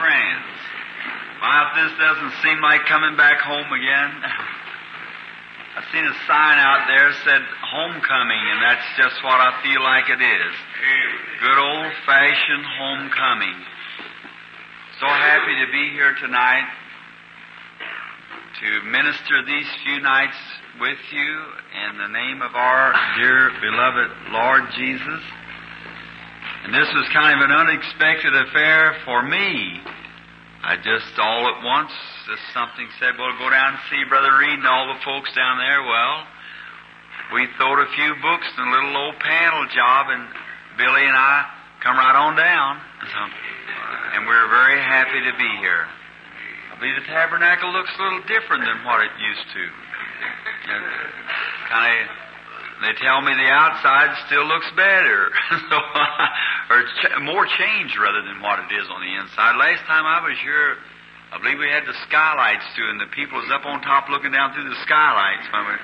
friends. Why, if this doesn't seem like coming back home again, I seen a sign out there said homecoming, and that's just what I feel like it is. Good old fashioned homecoming. So happy to be here tonight to minister these few nights with you in the name of our dear beloved Lord Jesus. And this was kind of an unexpected affair for me. I just all at once, just something said, well, go down and see Brother Reed and all the folks down there. Well, we throwed a few books and a little old panel job, and Billy and I come right on down. So, and we're very happy to be here. I believe the tabernacle looks a little different than what it used to. Kind of they tell me the outside still looks better, so, or ch- more changed rather than what it is on the inside. Last time I was here, I believe we had the skylights too, and the people was up on top looking down through the skylights when we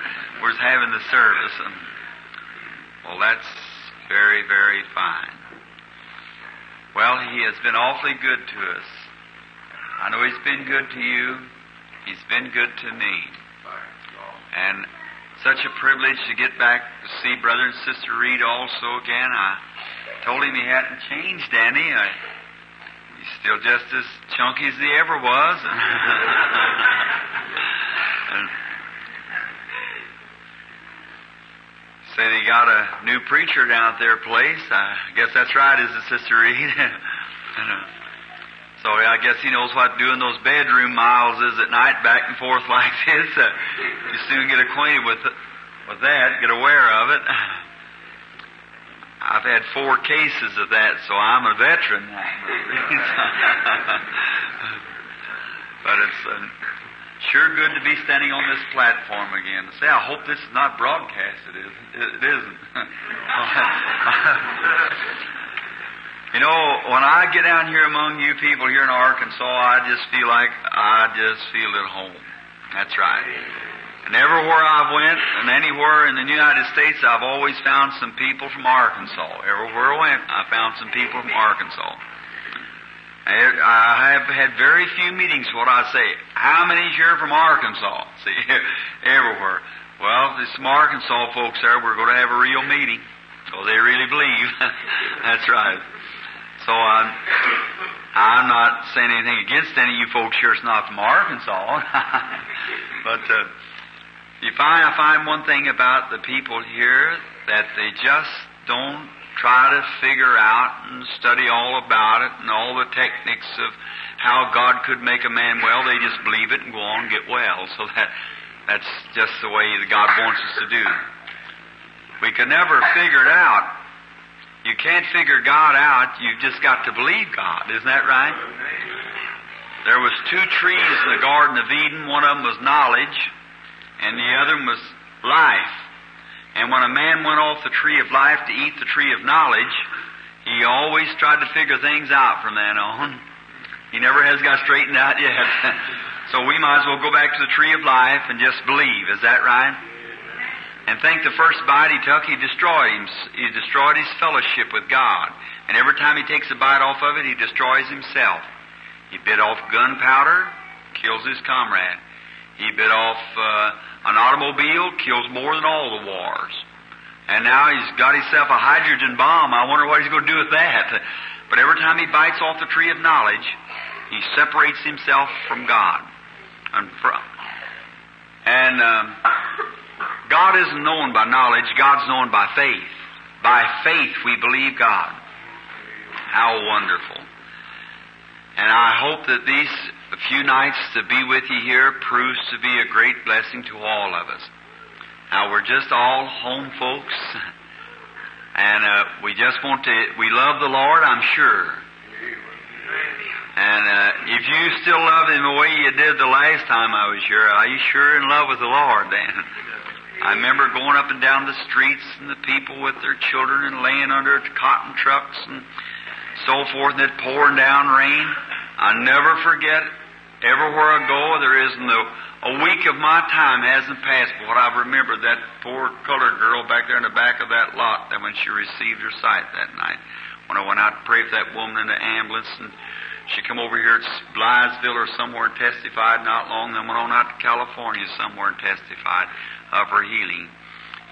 was having the service. And well, that's very, very fine. Well, he has been awfully good to us. I know he's been good to you. He's been good to me. And such a privilege to get back to see Brother and Sister Reed also again. I told him he hadn't changed any. I, he's still just as chunky as he ever was. and said he got a new preacher down at their place. I guess that's right, is it, Sister Reed? and, uh, so I guess he knows what doing those bedroom miles is at night back and forth like this. Uh, you soon get acquainted with with that, get aware of it. I've had four cases of that, so I'm a veteran. Now. but it's uh, sure good to be standing on this platform again. Say, I hope this is not broadcasted. It, it isn't. You know, when I get down here among you people here in Arkansas, I just feel like I just feel at home. That's right. And everywhere I've went, and anywhere in the United States, I've always found some people from Arkansas. Everywhere I went, I found some people from Arkansas. I have had very few meetings. What I say, how many's here from Arkansas? See, everywhere. Well, there's some Arkansas folks there. We're going to have a real meeting because they really believe. That's right. So I'm, I'm not saying anything against any of you folks here. It's not from Arkansas, but uh, find I find one thing about the people here that they just don't try to figure out and study all about it and all the techniques of how God could make a man well. They just believe it and go on and get well. So that that's just the way that God wants us to do. We can never figure it out you can't figure God out. You've just got to believe God. Isn't that right? There was two trees in the Garden of Eden. One of them was knowledge, and the other was life. And when a man went off the tree of life to eat the tree of knowledge, he always tried to figure things out from then on. He never has got straightened out yet. so we might as well go back to the tree of life and just believe. Is that right? and think the first bite he took, he destroyed him. He destroyed his fellowship with God. And every time he takes a bite off of it, he destroys himself. He bit off gunpowder, kills his comrade. He bit off uh, an automobile, kills more than all the wars. And now he's got himself a hydrogen bomb. I wonder what he's going to do with that. But every time he bites off the tree of knowledge, he separates himself from God. And, from, and um, God isn't known by knowledge, God's known by faith. By faith we believe God. How wonderful. And I hope that these few nights to be with you here proves to be a great blessing to all of us. Now we're just all home folks, and uh, we just want to, we love the Lord, I'm sure. And uh, if you still love Him the way you did the last time I was here, are you sure in love with the Lord then? I remember going up and down the streets and the people with their children and laying under cotton trucks and so forth and it pouring down rain. I never forget. Everywhere I go, there isn't a, a week of my time hasn't passed but what I've remembered that poor colored girl back there in the back of that lot that when she received her sight that night. When I went out to pray for that woman in the ambulance and She come over here at Blytheville or somewhere and testified not long, then went on out to California somewhere and testified of her healing.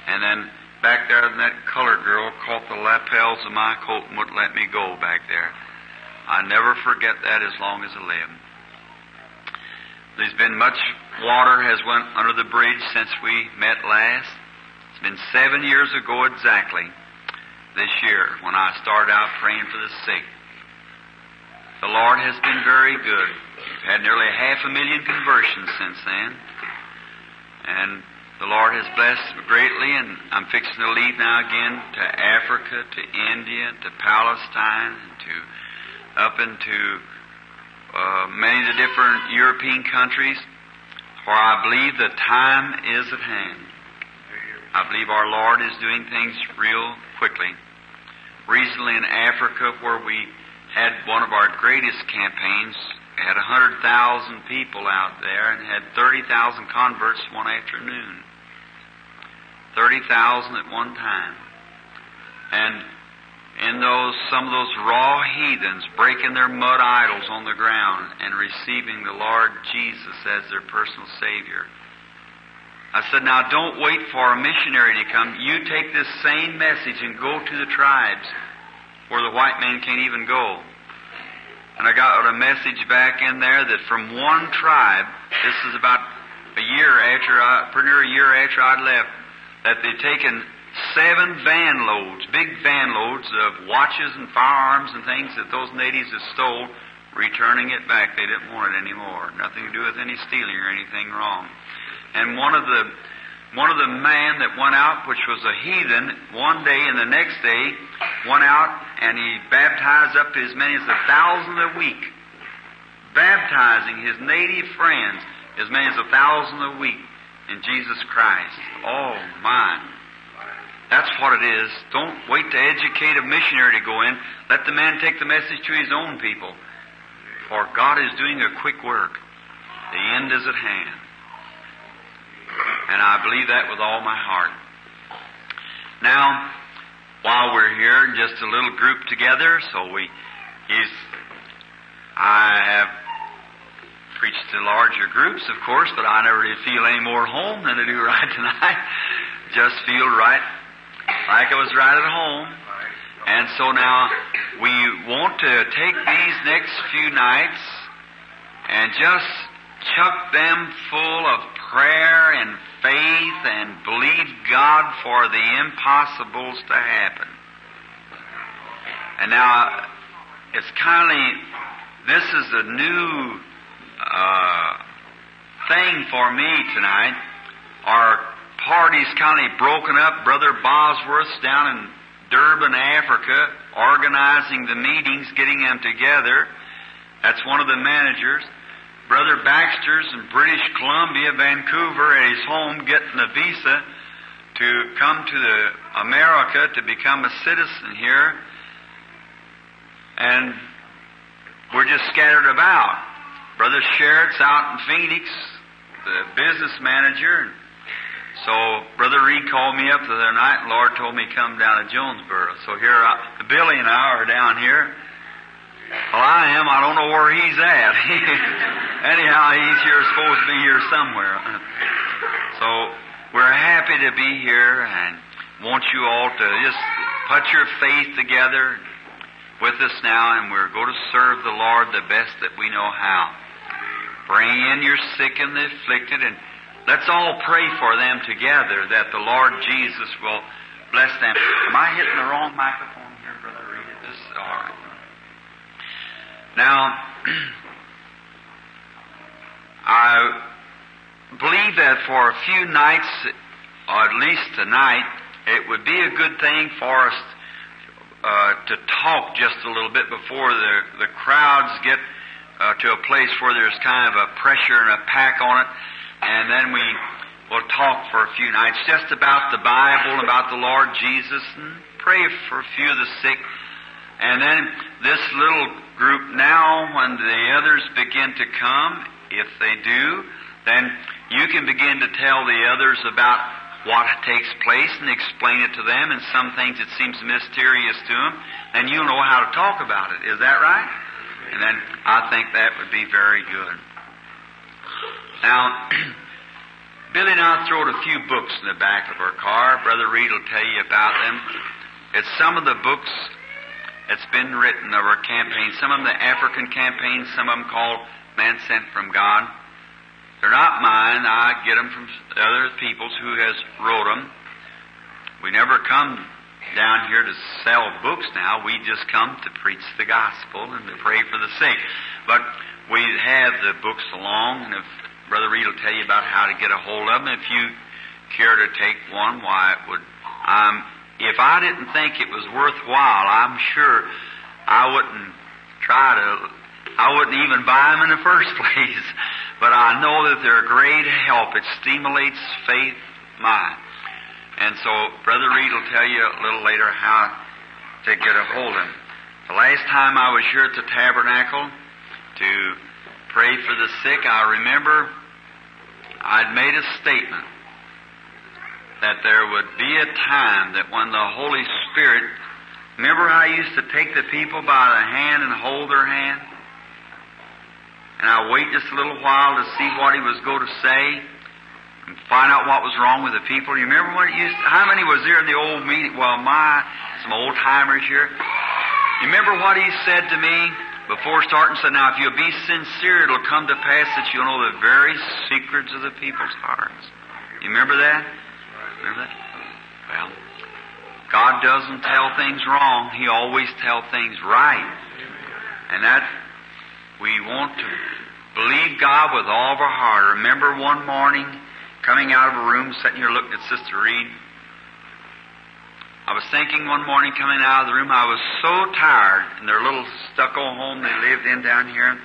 And then back there, that colored girl caught the lapels of my coat and wouldn't let me go back there. I never forget that as long as I live. There's been much water has went under the bridge since we met last. It's been seven years ago exactly this year when I started out praying for the sick. The Lord has been very good. We've had nearly half a million conversions since then. And the Lord has blessed greatly, and I'm fixing to leave now again to Africa, to India, to Palestine, up into uh, many of the different European countries, for I believe the time is at hand. I believe our Lord is doing things real quickly. Recently in Africa, where we had one of our greatest campaigns, had 100,000 people out there and had 30,000 converts one afternoon. 30,000 at one time. And in those, some of those raw heathens breaking their mud idols on the ground and receiving the Lord Jesus as their personal Savior. I said, now don't wait for a missionary to come. You take this same message and go to the tribes where the white man can't even go. And I got a message back in there that from one tribe, this is about a year after I, pretty near a year after I'd left, that they'd taken seven van loads, big van loads of watches and firearms and things that those natives had stole, returning it back. They didn't want it anymore. Nothing to do with any stealing or anything wrong. And one of the one of the man that went out, which was a heathen, one day and the next day went out and he baptized up to as many as a thousand a week, baptizing his native friends as many as a thousand a week in Jesus Christ. Oh my. That's what it is. Don't wait to educate a missionary to go in. Let the man take the message to his own people. For God is doing a quick work. The end is at hand. And I believe that with all my heart. Now, while we're here, just a little group together, so we, he's, I have preached to larger groups, of course, but I never did feel any more home than I do right tonight. just feel right, like I was right at home. And so now, we want to take these next few nights and just chuck them full of prayer and faith and believe God for the impossibles to happen. And now, it's kind of, this is a new uh, thing for me tonight. Our party's kind of broken up. Brother Bosworth's down in Durban, Africa, organizing the meetings, getting them together. That's one of the managers. Brother Baxter's in British Columbia, Vancouver, at his home getting a visa to come to the America to become a citizen here. And we're just scattered about. Brother Sherritt's out in Phoenix, the business manager. So Brother Reed called me up the other night, and Lord told me come down to Jonesboro. So here, I, Billy and I are down here. Well, I am. I don't know where he's at. Anyhow, he's here, supposed to be here somewhere. So we're happy to be here and want you all to just put your faith together with us now, and we're going to serve the Lord the best that we know how. Bring in your sick and the afflicted, and let's all pray for them together that the Lord Jesus will bless them. Am I hitting the wrong microphone here, Brother Reed? This is all right. Now, I believe that for a few nights, or at least tonight, it would be a good thing for us uh, to talk just a little bit before the, the crowds get uh, to a place where there's kind of a pressure and a pack on it, and then we will talk for a few nights just about the Bible, about the Lord Jesus, and pray for a few of the sick. And then this little group now, when the others begin to come, if they do, then you can begin to tell the others about what takes place and explain it to them and some things that seems mysterious to them, then you'll know how to talk about it. Is that right? And then I think that would be very good. Now, Billy and I throwed a few books in the back of our car. Brother Reed will tell you about them. It's some of the books that's been written of our campaign. Some of them the African campaigns, some of them called Man Sent from God. They're not mine. I get them from other people's who has wrote them. We never come down here to sell books now. We just come to preach the gospel and to pray for the sick. But we have the books along, and if Brother Reed will tell you about how to get a hold of them. If you care to take one, why it would. Um, if I didn't think it was worthwhile, I'm sure I wouldn't try to. I wouldn't even buy them in the first place. But I know that they're a great help. It stimulates faith, mind. And so Brother Reed will tell you a little later how to get a hold of them. The last time I was here at the tabernacle to pray for the sick, I remember I'd made a statement that there would be a time that when the Holy Spirit, remember I used to take the people by the hand and hold their hand? And I wait just a little while to see what he was going to say and find out what was wrong with the people. You remember what it used to, how many was there in the old meeting? Well, my, some old timers here. You remember what he said to me? Before starting said, Now, if you'll be sincere, it'll come to pass that you'll know the very secrets of the people's hearts. You remember that? Remember that? Well, God doesn't tell things wrong. He always tells things right. And that we want to believe God with all of our heart. Remember one morning coming out of a room, sitting here looking at Sister Reed, I was thinking one morning coming out of the room, I was so tired in their little stucco home they lived in down here.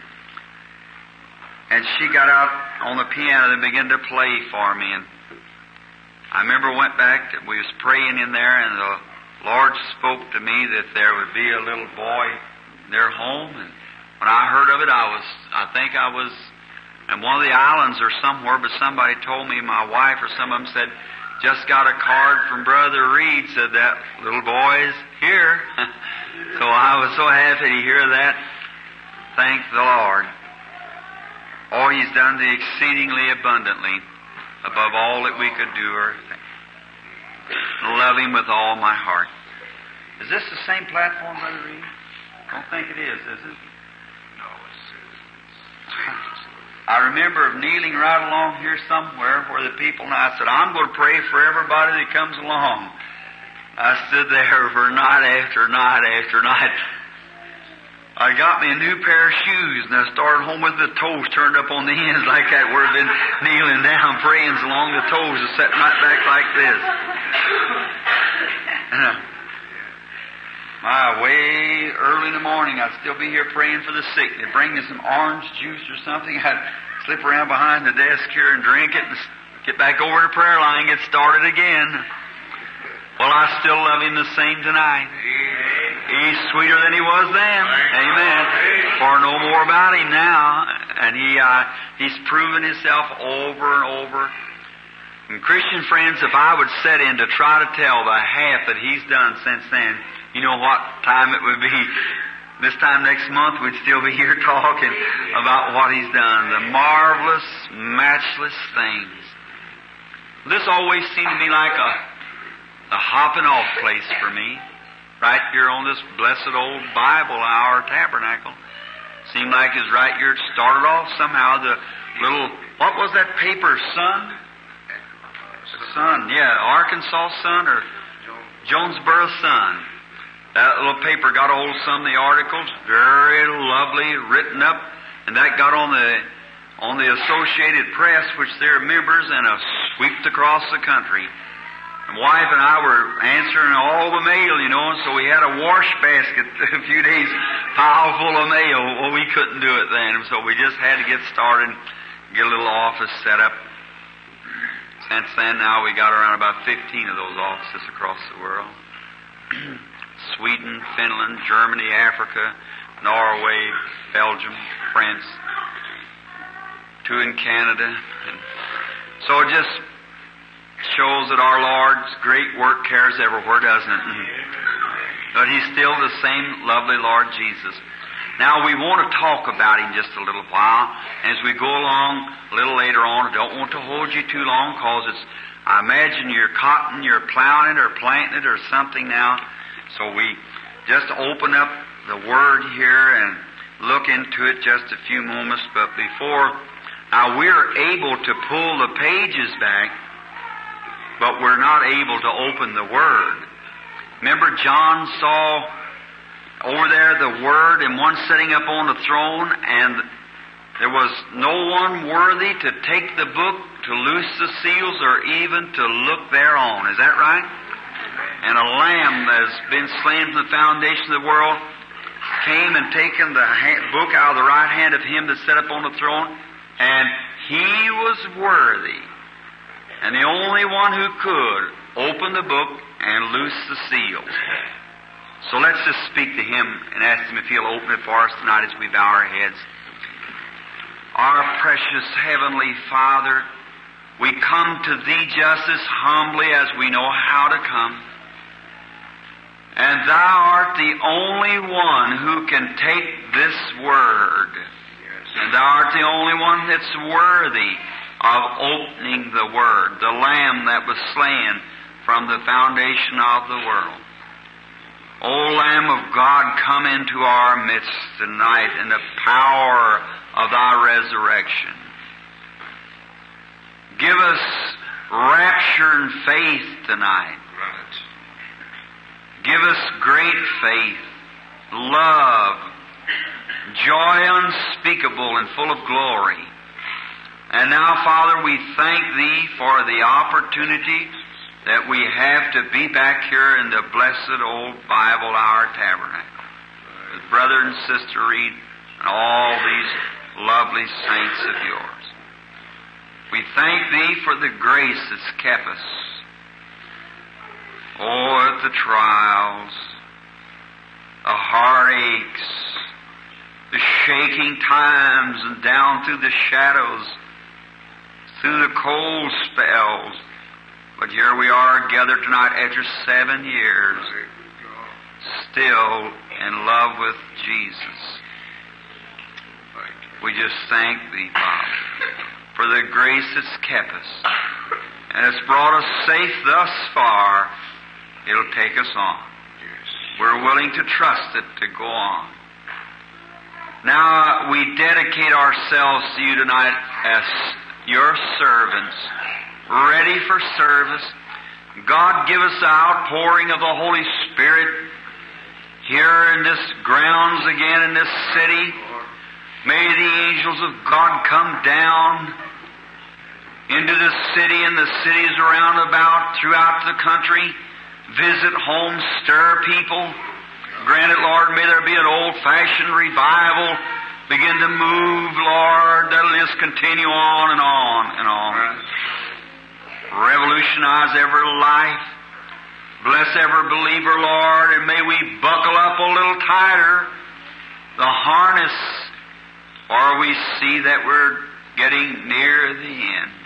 And she got out on the piano and began to play for me. And I remember went back, we was praying in there, and the Lord spoke to me that there would be a little boy in their home. And when I heard of it, I was, I think I was in one of the islands or somewhere, but somebody told me, my wife or some of them said, just got a card from Brother Reed, said that little boy's here. so I was so happy to hear that. Thank the Lord. Oh, He's done the exceedingly abundantly above all that we could do or think. Love Him with all my heart. Is this the same platform, Brother Reed? I don't think it is, is it? No, it's, it's I remember of kneeling right along here somewhere where the people, and I said, I'm going to pray for everybody that comes along. I stood there for night after night after night. I got me a new pair of shoes, and I started home with the toes turned up on the ends like that, where I've been kneeling down, praying along the toes and sitting right back like this. Uh-huh. My way early in the morning, I'd still be here praying for the sick. They'd bring me some orange juice or something. I'd slip around behind the desk here and drink it and get back over to prayer line, and get started again. Well, I still love him the same tonight. He's sweeter than he was then. Amen. For no more about him now. And he, uh, he's proven himself over and over. And Christian friends, if I would set in to try to tell the half that he's done since then, you know what time it would be. This time next month, we'd still be here talking about what He's done. The marvelous, matchless things. This always seemed to me like a, a hopping off place for me. Right here on this blessed old Bible, hour tabernacle. Seemed like it was right here. It started off somehow. The little, what was that paper, Sun? Sun, yeah, Arkansas Sun or Jonesboro Sun. That little paper got hold of some of the articles, very lovely, written up, and that got on the on the Associated Press, which they're members, and a swept across the country. And wife and I were answering all the mail, you know, and so we had a wash basket a few days, pile full of mail. Well, we couldn't do it then, so we just had to get started, get a little office set up. Since then, now we got around about 15 of those offices across the world. Sweden, Finland, Germany, Africa, Norway, Belgium, France, two in Canada. And so it just shows that our Lord's great work carries everywhere, doesn't it? But He's still the same lovely Lord Jesus. Now we want to talk about him just a little while. As we go along a little later on, I don't want to hold you too long because it's, I imagine you're cotton, you're plowing it or planting it or something now. So we just open up the Word here and look into it just a few moments. But before, now we're able to pull the pages back, but we're not able to open the Word. Remember John saw over there the Word and one sitting up on the throne and there was no one worthy to take the book, to loose the seals, or even to look thereon. Is that right? And a lamb that has been slain from the foundation of the world came and taken the book out of the right hand of him that sat upon the throne, and he was worthy. And the only one who could open the book and loose the seals. So let's just speak to him and ask him if he'll open it for us tonight as we bow our heads. Our precious Heavenly Father, we come to Thee just as humbly as we know how to come. And Thou art the only one who can take this Word. And Thou art the only one that's worthy of opening the Word, the Lamb that was slain from the foundation of the world. O Lamb of God, come into our midst tonight in the power of Thy resurrection. Give us rapture and faith tonight. Give us great faith, love, joy unspeakable and full of glory. And now, Father, we thank Thee for the opportunity that we have to be back here in the blessed old Bible, our tabernacle, with brother and sister Reed and all these lovely saints of yours. We thank Thee for the grace that's kept us. Oh, the trials, the heartaches, the shaking times, and down through the shadows, through the cold spells. But here we are gathered tonight after seven years, still in love with Jesus. We just thank Thee, Father, for the grace that's kept us. And it's brought us safe thus far. It'll take us on. We're willing to trust it to go on. Now we dedicate ourselves to you tonight as your servants, ready for service. God, give us the outpouring of the Holy Spirit here in this grounds again in this city. May the angels of God come down into this city and the cities around about throughout the country. Visit homes, stir people. Grant it, Lord, may there be an old-fashioned revival begin to move, Lord, that'll just continue on and on and on. Revolutionize every life. Bless every believer, Lord, and may we buckle up a little tighter the harness, or we see that we're getting near the end.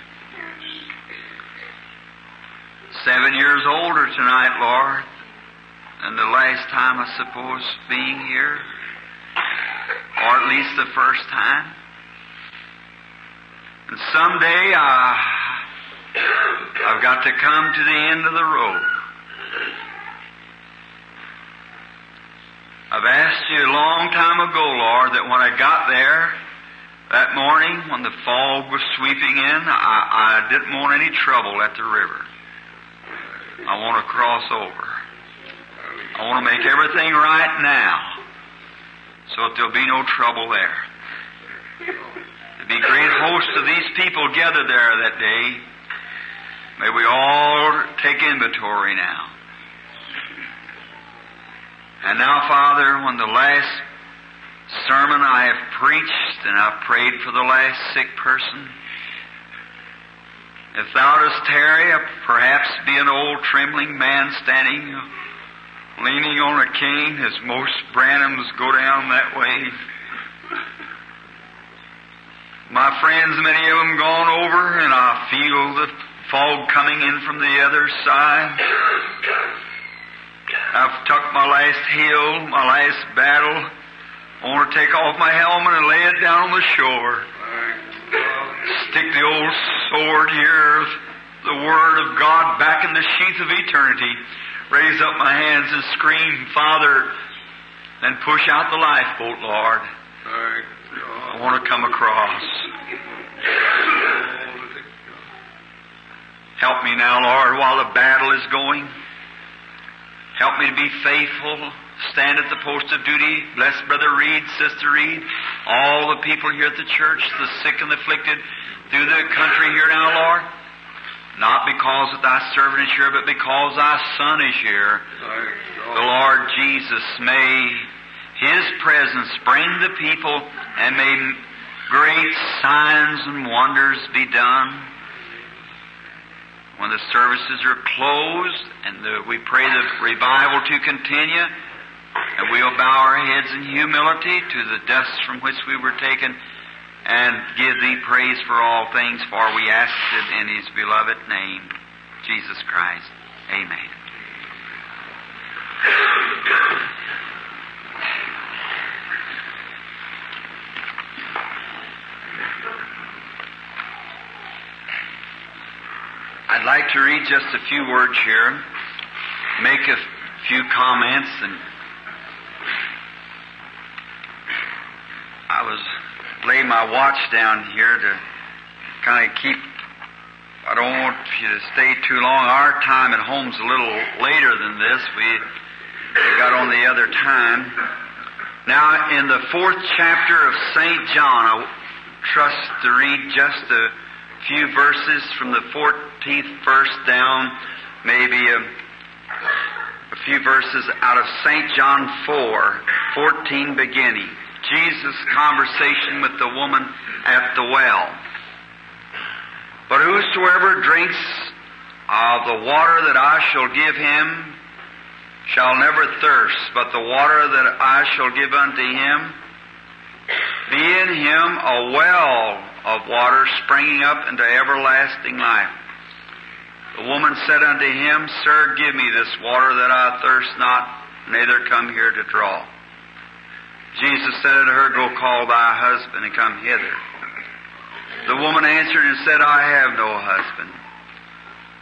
Seven years older tonight, Lord, than the last time, I suppose, being here, or at least the first time. And someday I, I've got to come to the end of the road. I've asked you a long time ago, Lord, that when I got there that morning when the fog was sweeping in, I, I didn't want any trouble at the river. I want to cross over. I want to make everything right now so that there'll be no trouble there. There'll be great hosts of these people gathered there that day. May we all take inventory now. And now, Father, when the last sermon I have preached and I've prayed for the last sick person, if thou dost tarry, uh, perhaps be an old trembling man standing, uh, leaning on a cane, as most Branhams go down that way. My friends, many of them gone over, and I feel the fog coming in from the other side. I've took my last hill, my last battle I want to take off my helmet and lay it down on the shore. Stick the old sword here, the Word of God, back in the sheath of eternity. Raise up my hands and scream, Father, and push out the lifeboat, Lord. I want to come across. Help me now, Lord, while the battle is going. Help me to be faithful, stand at the post of duty. Bless Brother Reed, Sister Reed, all the people here at the church, the sick and the afflicted through the country here now, Lord. Not because thy servant is here, but because thy Son is here. The Lord Jesus may His presence bring the people and may great signs and wonders be done. When the services are closed and the, we pray the revival to continue, and we'll bow our heads in humility to the dust from which we were taken and give thee praise for all things, for we ask it in his beloved name, Jesus Christ. Amen. I'd like to read just a few words here, make a few comments, and I was laying my watch down here to kind of keep. I don't want you to stay too long. Our time at home's a little later than this. We, we got on the other time. Now, in the fourth chapter of St. John, I trust to read just a few verses from the 14th verse down, maybe a, a few verses out of St. John 4, 14 beginning. Jesus' conversation with the woman at the well. But whosoever drinks of the water that I shall give him shall never thirst, but the water that I shall give unto him be in him a well of water springing up into everlasting life. The woman said unto him, Sir, give me this water that I thirst not, neither come here to draw. Jesus said unto her, Go call thy husband and come hither. The woman answered and said, I have no husband.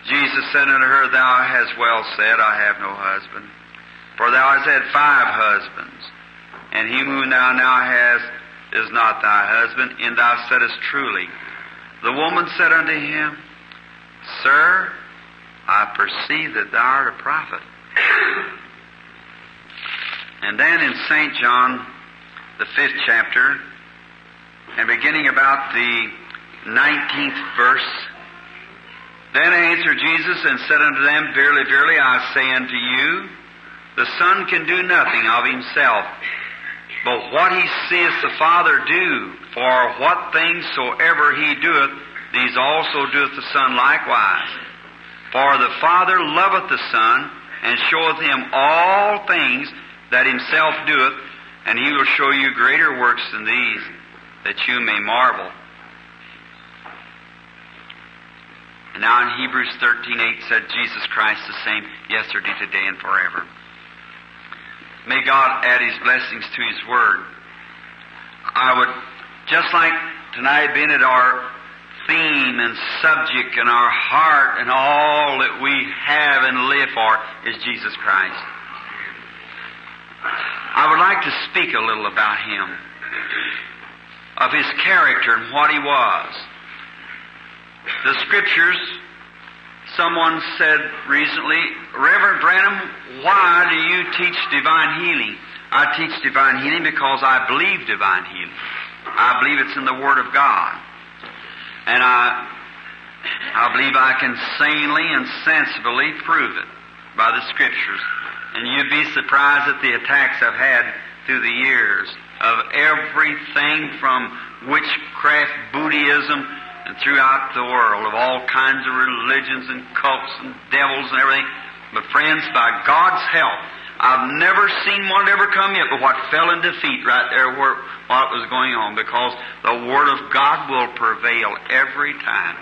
Jesus said unto her, Thou hast well said, I have no husband. For thou hast had five husbands, and he whom thou now hast is not thy husband, and thou saidest truly. The woman said unto him, Sir, I perceive that thou art a prophet. And then in St. John, the fifth chapter, and beginning about the 19th verse, then answered Jesus and said unto them, Verily, verily, I say unto you, the Son can do nothing of himself, but what he seeth the Father do, for what things soever he doeth, these also doeth the Son likewise. For the Father loveth the Son, and showeth him all things that himself doeth, and he will show you greater works than these, that you may marvel. And now in Hebrews 13:8 said Jesus Christ the same yesterday, today, and forever. May God add His blessings to His Word. I would, just like tonight being at our theme and subject and our heart and all that we have and live for is Jesus Christ. I would like to speak a little about Him, of His character and what He was. The Scriptures, someone said recently, Reverend Branham, why do you teach divine healing? I teach divine healing because I believe divine healing. I believe it's in the Word of God. And I, I believe I can sanely and sensibly prove it by the Scriptures. And you'd be surprised at the attacks I've had through the years of everything from witchcraft, Buddhism, and throughout the world of all kinds of religions and cults and devils and everything. But friends, by God's help, I've never seen one ever come yet but what fell in defeat right there where what was going on because the Word of God will prevail every time.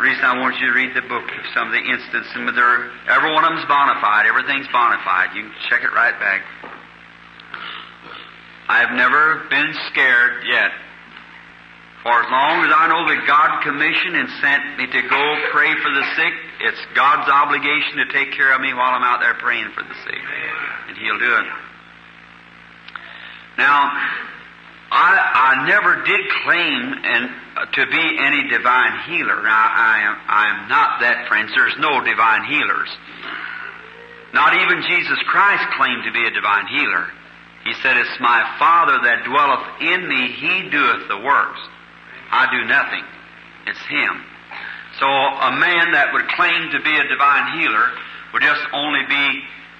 The reason I want you to read the book some of the instances, and they're, every one of them's bona fide. Everything's bona fide. You can check it right back. I've never been scared yet. For as long as I know that God commissioned and sent me to go pray for the sick, it's God's obligation to take care of me while I'm out there praying for the sick. And He'll do it. Now, I, I never did claim and uh, to be any divine healer. I am, I am not that, friends. There's no divine healers. Not even Jesus Christ claimed to be a divine healer. He said, It's my Father that dwelleth in me, He doeth the works. I do nothing. It's Him. So a man that would claim to be a divine healer would just only be,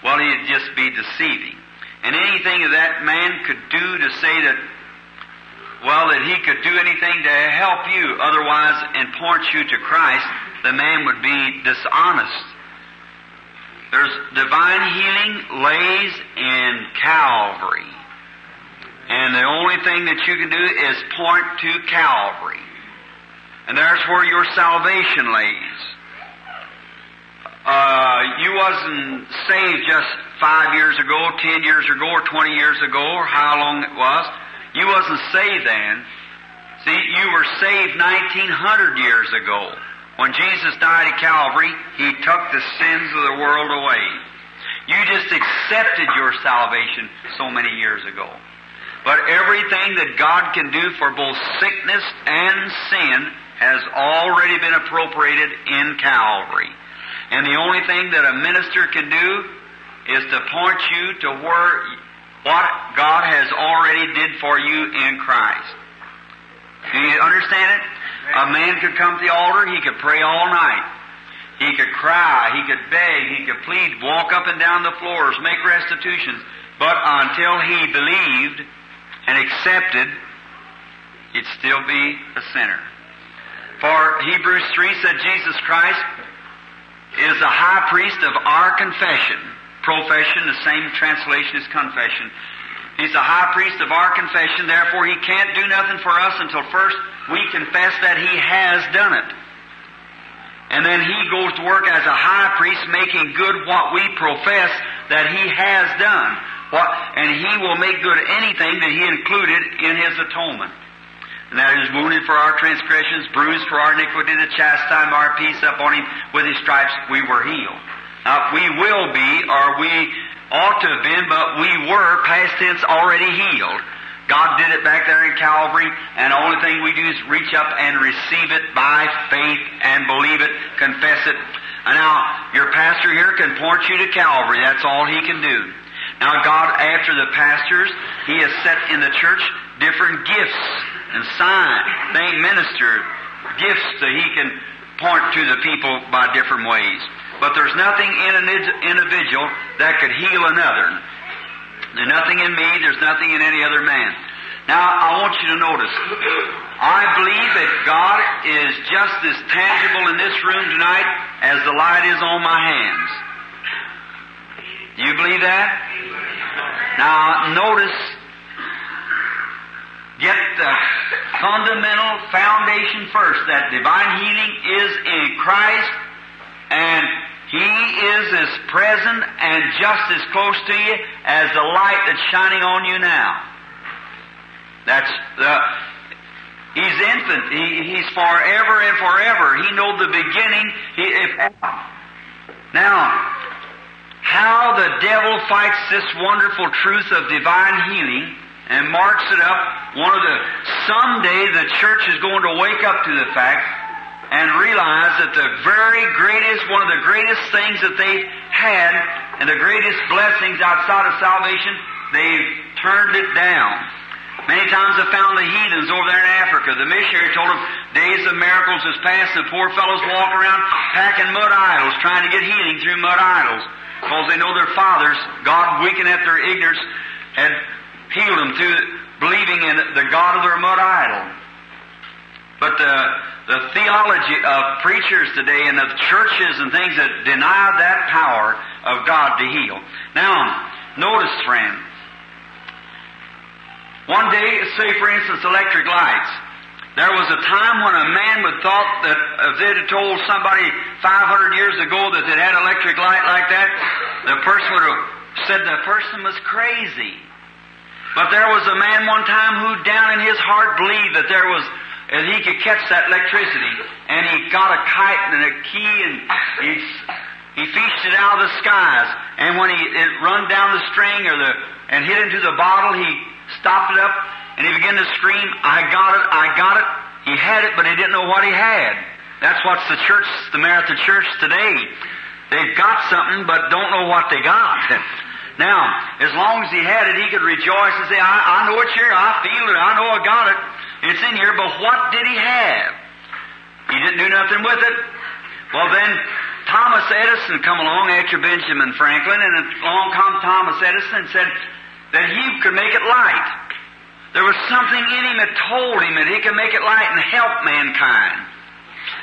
well, he'd just be deceiving. And anything that man could do to say that, well, that he could do anything to help you otherwise and point you to Christ, the man would be dishonest. There's divine healing lays in Calvary. And the only thing that you can do is point to Calvary. And there's where your salvation lays. Uh, you wasn't saved just five years ago, ten years ago, or twenty years ago, or how long it was. You wasn't saved then. See, you were saved 1900 years ago. When Jesus died at Calvary, He took the sins of the world away. You just accepted your salvation so many years ago. But everything that God can do for both sickness and sin has already been appropriated in Calvary. And the only thing that a minister can do is to point you to where what God has already did for you in Christ. Do you understand it? A man could come to the altar, he could pray all night. He could cry, he could beg, he could plead, walk up and down the floors, make restitutions. But until he believed and accepted, he'd still be a sinner. For Hebrews 3 said Jesus Christ is the high priest of our confession. Profession, the same translation as confession. He's the high priest of our confession, therefore he can't do nothing for us until first we confess that he has done it. And then he goes to work as a high priest making good what we profess that he has done. What, and he will make good anything that he included in his atonement. And that is wounded for our transgressions, bruised for our iniquity, the chastisement of our peace upon him. With his stripes we were healed. We will be, or we ought to have been, but we were, past tense, already healed. God did it back there in Calvary, and the only thing we do is reach up and receive it by faith and believe it, confess it. And now, your pastor here can point you to Calvary. That's all he can do. Now, God, after the pastors, He has set in the church different gifts and signs, they minister gifts that He can point to the people by different ways. But there's nothing in an individual that could heal another. There's nothing in me, there's nothing in any other man. Now, I want you to notice, I believe that God is just as tangible in this room tonight as the light is on my hands. Do you believe that? Now, notice, get the fundamental foundation first that divine healing is in Christ and He is as present and just as close to you as the light that's shining on you now. That's the He's infant. He, he's forever and forever. He knows the beginning. He, if, now, how the devil fights this wonderful truth of divine healing and marks it up. One of the someday the church is going to wake up to the fact and realize that the very greatest, one of the greatest things that they've had and the greatest blessings outside of salvation, they've turned it down. Many times I found the heathens over there in Africa. The missionary told them days of miracles is past, and the poor fellows walk around packing mud idols, trying to get healing through mud idols. Because they know their fathers, God weakened at their ignorance, had healed them through believing in the God of their mud idol. But the, the theology of preachers today and of churches and things that deny that power of God to heal. Now, notice, friend, one day, say for instance, electric lights. There was a time when a man would thought that if they'd told somebody 500 years ago that they'd had electric light like that, the person would have said the person was crazy. But there was a man one time who down in his heart believed that there was that he could catch that electricity, and he got a kite and a key, and he he fished it out of the skies. And when he it run down the string or the and hit into the bottle, he stopped it up and he began to scream, "I got it! I got it!" He had it, but he didn't know what he had. That's what's the church, the Marathon Church today. They've got something, but don't know what they got. Now, as long as he had it, he could rejoice and say, I, I know it's here, I feel it, I know I got it. It's in here, but what did he have? He didn't do nothing with it. Well then, Thomas Edison come along after Benjamin Franklin, and along come Thomas Edison and said that he could make it light. There was something in him that told him that he could make it light and help mankind.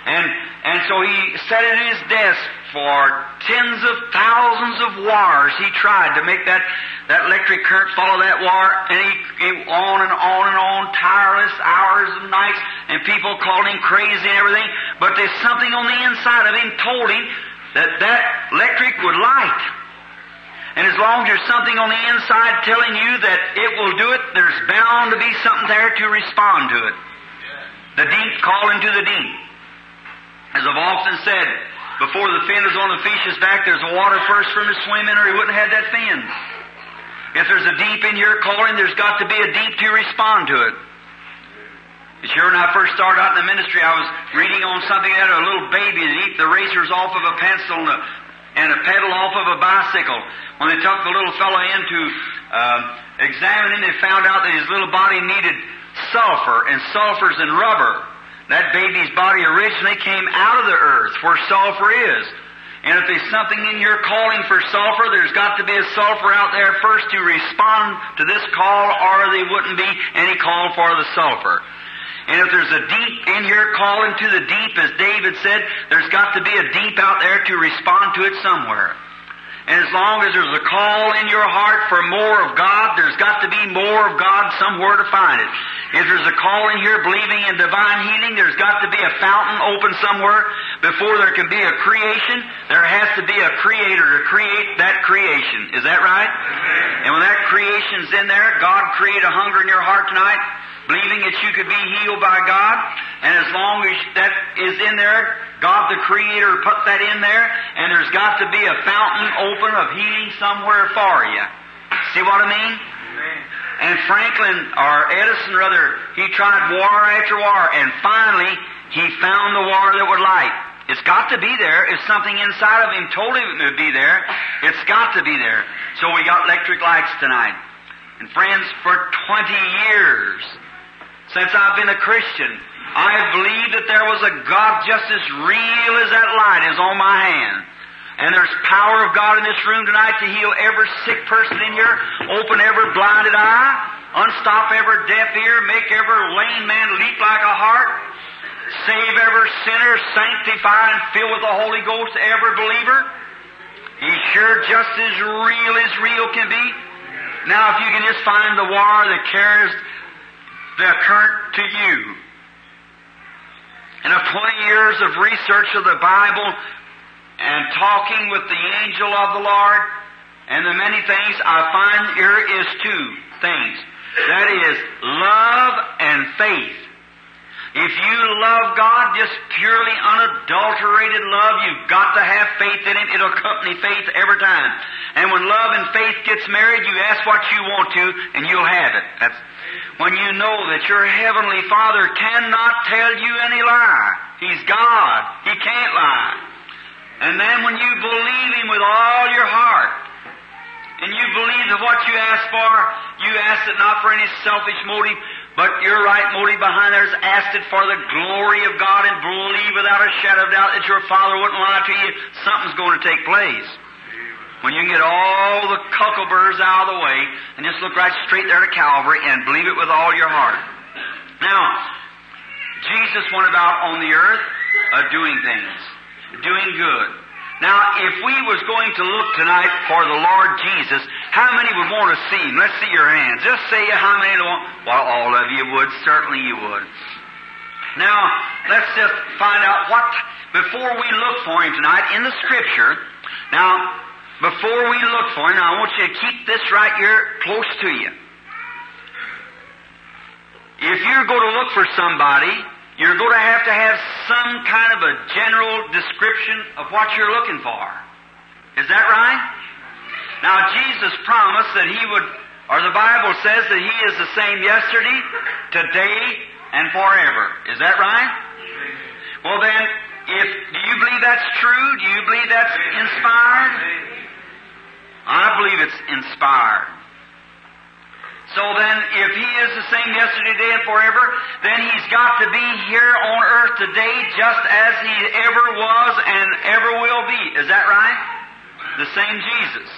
And, and so he sat at his desk for tens of thousands of wires. He tried to make that, that electric current follow that wire, and he, he on and on and on, tireless hours and nights, and people called him crazy and everything. But there's something on the inside of him told him that that electric would light. And as long as there's something on the inside telling you that it will do it, there's bound to be something there to respond to it. The deep calling to the deep. As I've often said, before the fin is on the fish's back, there's a water first for him to swim in, or he wouldn't have that fin. If there's a deep in your calling, there's got to be a deep to respond to it. Sure, when I first started out in the ministry, I was reading on something that a little baby that eat the racers off of a pencil and a, and a pedal off of a bicycle. When they took the little fellow in to uh, examine him, they found out that his little body needed sulfur, and sulfur's in rubber. That baby's body originally came out of the earth where sulfur is. And if there's something in your calling for sulfur, there's got to be a sulfur out there first to respond to this call, or there wouldn't be any call for the sulfur. And if there's a deep in here calling to the deep, as David said, there's got to be a deep out there to respond to it somewhere. And as long as there's a call in your heart for more of God, there's got to be more of God somewhere to find it. If there's a call in here believing in divine healing, there's got to be a fountain open somewhere. Before there can be a creation, there has to be a creator to create that creation. Is that right? And when that creation's in there, God create a hunger in your heart tonight, believing that you could be healed by God. And as long as that is in there, God the Creator put that in there, and there's got to be a fountain open of healing somewhere for you. See what I mean? And Franklin, or Edison rather, he tried war after war, and finally he found the war that would light. It's got to be there. If something inside of him told him it would be there, it's got to be there. So we got electric lights tonight. And friends, for 20 years, since I've been a Christian, I have believed that there was a God just as real as that light is on my hand. And there's power of God in this room tonight to heal every sick person in here, open every blinded eye, unstop every deaf ear, make every lame man leap like a hart, save every sinner, sanctify and fill with the Holy Ghost every believer. He's sure just as real as real can be. Now, if you can just find the wire that carries the current to you, and of 20 years of research of the Bible and talking with the angel of the Lord and the many things, I find here is two things. That is love and faith. If you love God, just purely unadulterated love, you've got to have faith in Him. It'll accompany faith every time. And when love and faith gets married, you ask what you want to, and you'll have it. That's when you know that your Heavenly Father cannot tell you any lie. He's God. He can't lie. And then when you believe Him with all your heart, and you believe that what you ask for, you ask it not for any selfish motive, but your right motive behind there is asked it for the glory of God and believe without a shadow of doubt that your Father wouldn't lie to you, something's going to take place. When you can get all the cockleburs out of the way and just look right straight there to Calvary and believe it with all your heart. Now, Jesus went about on the earth uh, doing things, doing good. Now, if we was going to look tonight for the Lord Jesus, how many would want to see Him? Let's see your hands. Just say how many want. Well, all of you would. Certainly you would. Now, let's just find out what, before we look for him tonight in the Scripture, now, before we look for him, I want you to keep this right here close to you. If you're going to look for somebody, you're going to have to have some kind of a general description of what you're looking for. Is that right? Now, Jesus promised that He would, or the Bible says that He is the same yesterday, today, and forever. Is that right? Well then, if, do you believe that's true? Do you believe that's inspired? I believe it's inspired. So then, if He is the same yesterday, today, and forever, then He's got to be here on earth today just as He ever was and ever will be. Is that right? The same Jesus.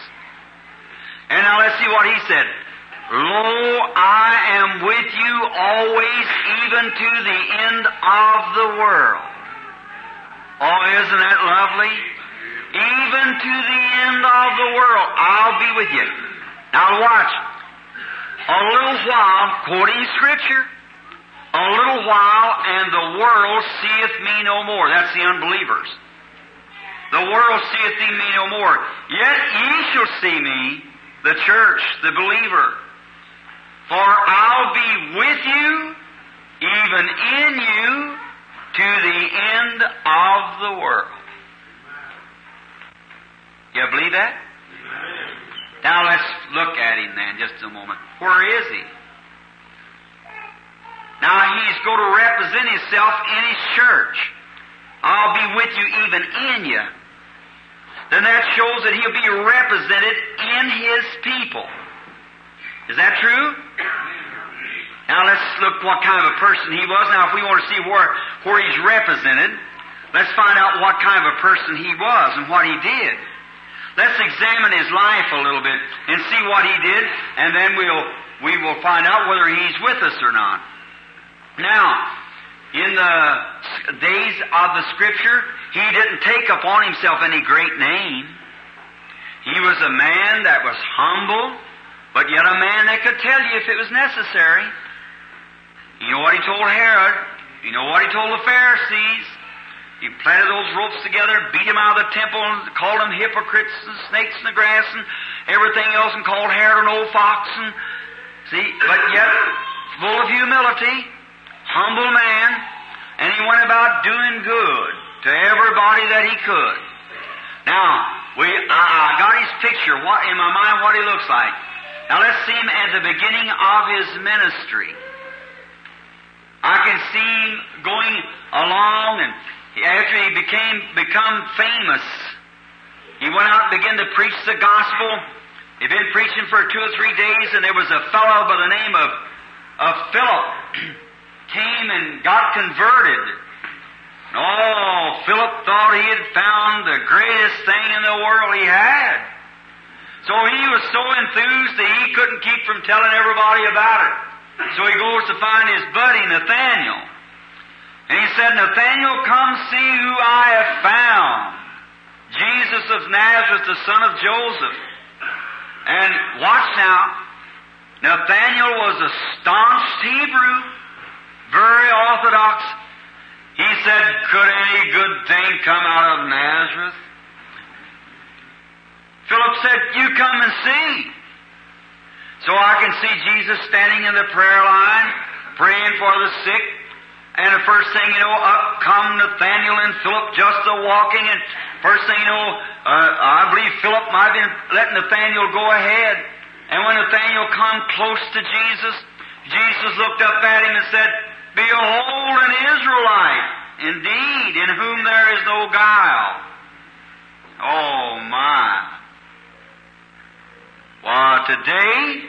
And now let's see what He said. Lo, I am with you always, even to the end of the world. Oh, isn't that lovely? Even to the end of the world, I'll be with you. Now watch. A little while, quoting Scripture, a little while, and the world seeth me no more. That's the unbelievers. The world seeth thee me no more. Yet ye shall see me, the church, the believer. For I'll be with you, even in you, to the end of the world. You believe that? Now let's look at him then just a moment. Where is he? Now he's going to represent himself in his church. I'll be with you even in you. Then that shows that he'll be represented in his people. Is that true? Now let's look what kind of a person he was. Now if we want to see where, where he's represented, let's find out what kind of a person he was and what he did. Let's examine his life a little bit and see what he did, and then we'll we will find out whether he's with us or not. Now, in the days of the Scripture, he didn't take upon himself any great name. He was a man that was humble, but yet a man that could tell you if it was necessary. You know what he told Herod? You know what he told the Pharisees? He planted those ropes together, beat them out of the temple, and called them hypocrites and snakes in the grass and everything else, and called Herod an old fox. And see, but yet full of humility, humble man, and he went about doing good to everybody that he could. Now, we I, I got his picture what, in my mind what he looks like. Now let's see him at the beginning of his ministry. I can see him going along and after he became become famous, he went out and began to preach the gospel. He'd been preaching for two or three days, and there was a fellow by the name of of Philip came and got converted. Oh, Philip thought he had found the greatest thing in the world he had. So he was so enthused that he couldn't keep from telling everybody about it. So he goes to find his buddy Nathaniel. And he said, Nathaniel, come see who I have found. Jesus of Nazareth, the son of Joseph. And watch now. Nathaniel was a staunch Hebrew, very orthodox. He said, Could any good thing come out of Nazareth? Philip said, You come and see. So I can see Jesus standing in the prayer line, praying for the sick. And the first thing you know, up come Nathaniel and Philip just a walking. And first thing you know, uh, I believe Philip might have been letting Nathaniel go ahead. And when Nathaniel come close to Jesus, Jesus looked up at him and said, Behold an Israelite, indeed, in whom there is no guile. Oh my. Well, today,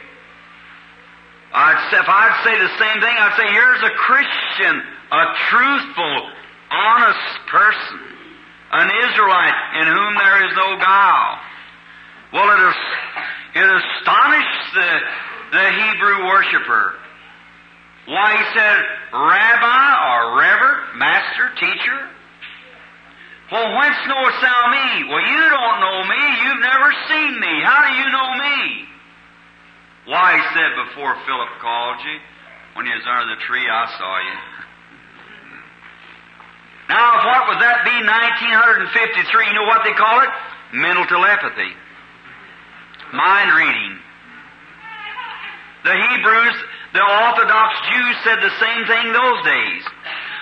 I'd say, if I'd say the same thing, I'd say here's a Christian, a truthful, honest person, an Israelite in whom there is no guile. Well, it, it astonished the, the Hebrew worshiper. Why, he said, Rabbi or Reverend, Master, Teacher. Well, whence knowest thou me? Well, you don't know me. You've never seen me. How do you know me? Why, he said before Philip called you, when he was under the tree, I saw you. Now, what would that be? 1953. You know what they call it? Mental telepathy. Mind reading. The Hebrews, the Orthodox Jews said the same thing those days.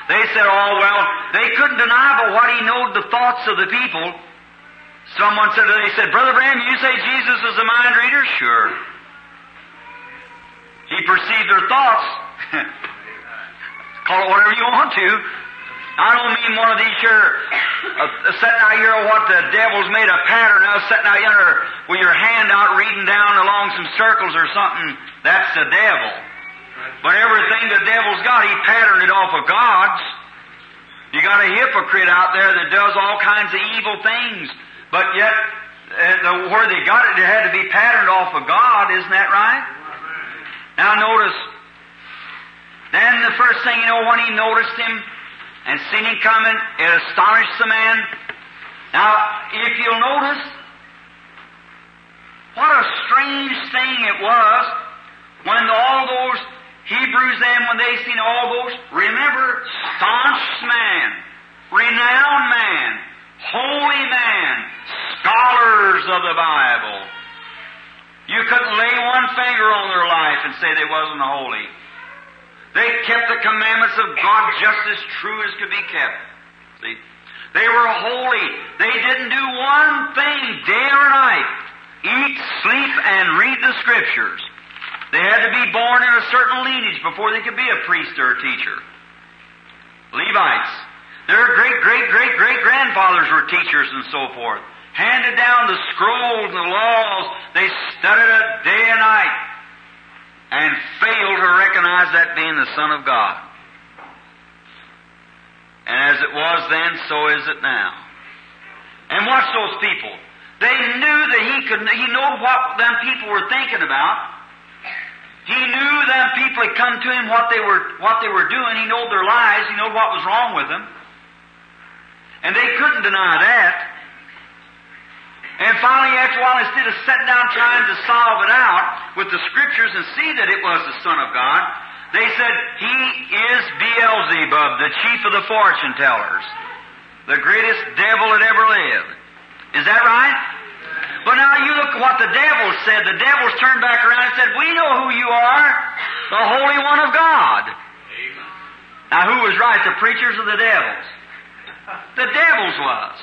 They said, oh, well, they couldn't deny but what he knowed the thoughts of the people. Someone said, they said, Brother Branham, you say Jesus is a mind reader? Sure. He perceived their thoughts. Call it whatever you want to. I don't mean one of these here, uh, sitting out here what the devil's made a pattern of, sitting out here with your hand out reading down along some circles or something. That's the devil. But everything the devil's got, he patterned it off of God's. You got a hypocrite out there that does all kinds of evil things, but yet uh, the, where they got it, it had to be patterned off of God. Isn't that right? Now notice. Then the first thing you know, when he noticed him and seen him coming, it astonished the man. Now, if you'll notice, what a strange thing it was when all those Hebrews then, when they seen all those, remember, staunch man, renowned man, holy man, scholars of the Bible. You couldn't lay one finger on their life and say they wasn't holy. They kept the commandments of God just as true as could be kept. See? They were holy. They didn't do one thing day or night. Eat, sleep, and read the Scriptures. They had to be born in a certain lineage before they could be a priest or a teacher. Levites. Their great, great, great, great grandfathers were teachers and so forth. Handed down the scrolls and the laws. They studied it day and night and failed to recognize that being the Son of God. And as it was then, so is it now. And watch those people. They knew that he could, he knew what them people were thinking about. He knew them people had come to him what they were, what they were doing. He knew their lies. He knew what was wrong with them. And they couldn't deny that. And finally, after a while, instead of sitting down trying to solve it out with the scriptures and see that it was the Son of God, they said, He is Beelzebub, the chief of the fortune tellers, the greatest devil that ever lived. Is that right? But now you look at what the devil said. The devils turned back around and said, We know who you are, the Holy One of God. Amen. Now who was right, the preachers or the devils? The devils was.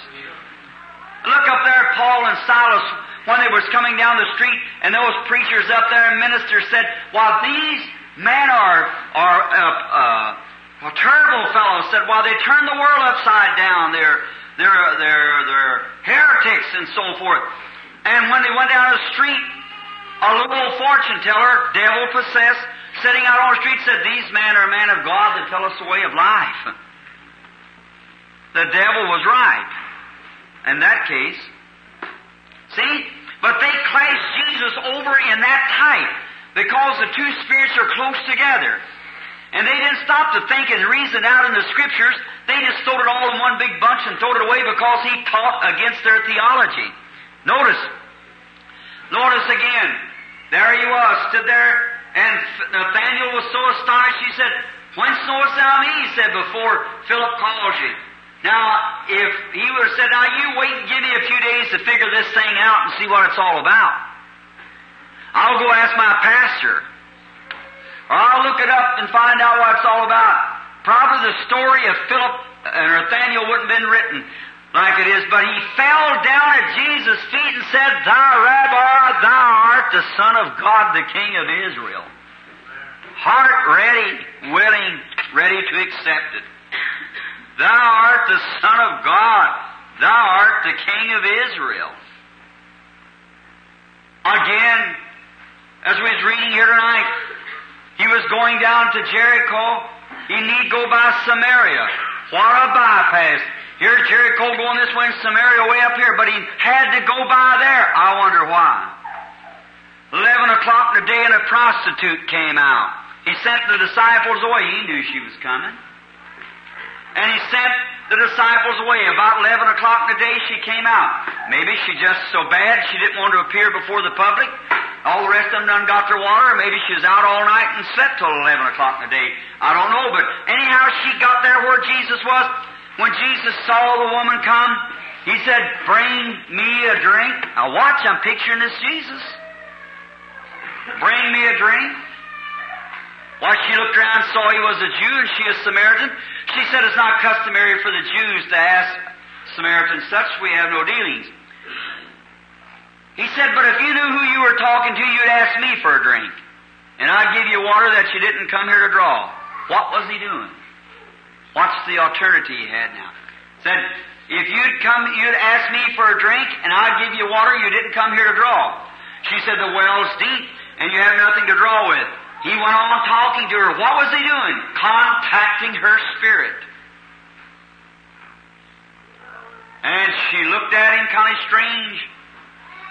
Look up there, Paul and Silas, when they was coming down the street, and those preachers up there and ministers said, "While these men are are uh, uh, well, terrible fellows," said, "While they turn the world upside down, they're they're they're they're heretics and so forth." And when they went down the street, a little fortune teller, devil possessed, sitting out on the street, said, "These men are men of God that tell us the way of life." The devil was right in that case. See? But they clashed Jesus over in that type because the two spirits are close together. And they didn't stop to think and reason out in the scriptures. They just threw it all in one big bunch and threw it away because he taught against their theology. Notice. Notice again. There he was, stood there, and Nathaniel was so astonished, he said, Whence knowest thou me? He said, before Philip calls you. Now, if he would have said, now you wait and give me a few days to figure this thing out and see what it's all about. I'll go ask my pastor. Or I'll look it up and find out what it's all about. Probably the story of Philip and Nathaniel wouldn't have been written like it is, but he fell down at Jesus' feet and said, Thou Rabbi, thou art the Son of God, the King of Israel. Heart ready, willing, ready to accept it. Thou art the Son of God. Thou art the King of Israel. Again, as we was reading here tonight, he was going down to Jericho. He need go by Samaria. What a bypass. Here's Jericho going this way and Samaria way up here, but he had to go by there. I wonder why. Eleven o'clock in the day and a prostitute came out. He sent the disciples away. He knew she was coming. And he sent the disciples away. About 11 o'clock in the day, she came out. Maybe she just so bad she didn't want to appear before the public. All the rest of them done got their water. Maybe she was out all night and slept till 11 o'clock in the day. I don't know, but anyhow, she got there where Jesus was. When Jesus saw the woman come, he said, Bring me a drink. Now watch, I'm picturing this Jesus. Bring me a drink. Why, she looked around and saw he was a Jew and she a Samaritan. She said it's not customary for the Jews to ask Samaritans such. We have no dealings. He said, but if you knew who you were talking to, you'd ask me for a drink. And I'd give you water that you didn't come here to draw. What was he doing? What's the alternative he had now? Said, if you'd come, you'd ask me for a drink, and I'd give you water you didn't come here to draw. She said, the well's deep, and you have nothing to draw with. He went on talking to her. What was he doing? Contacting her spirit. And she looked at him kind of strange.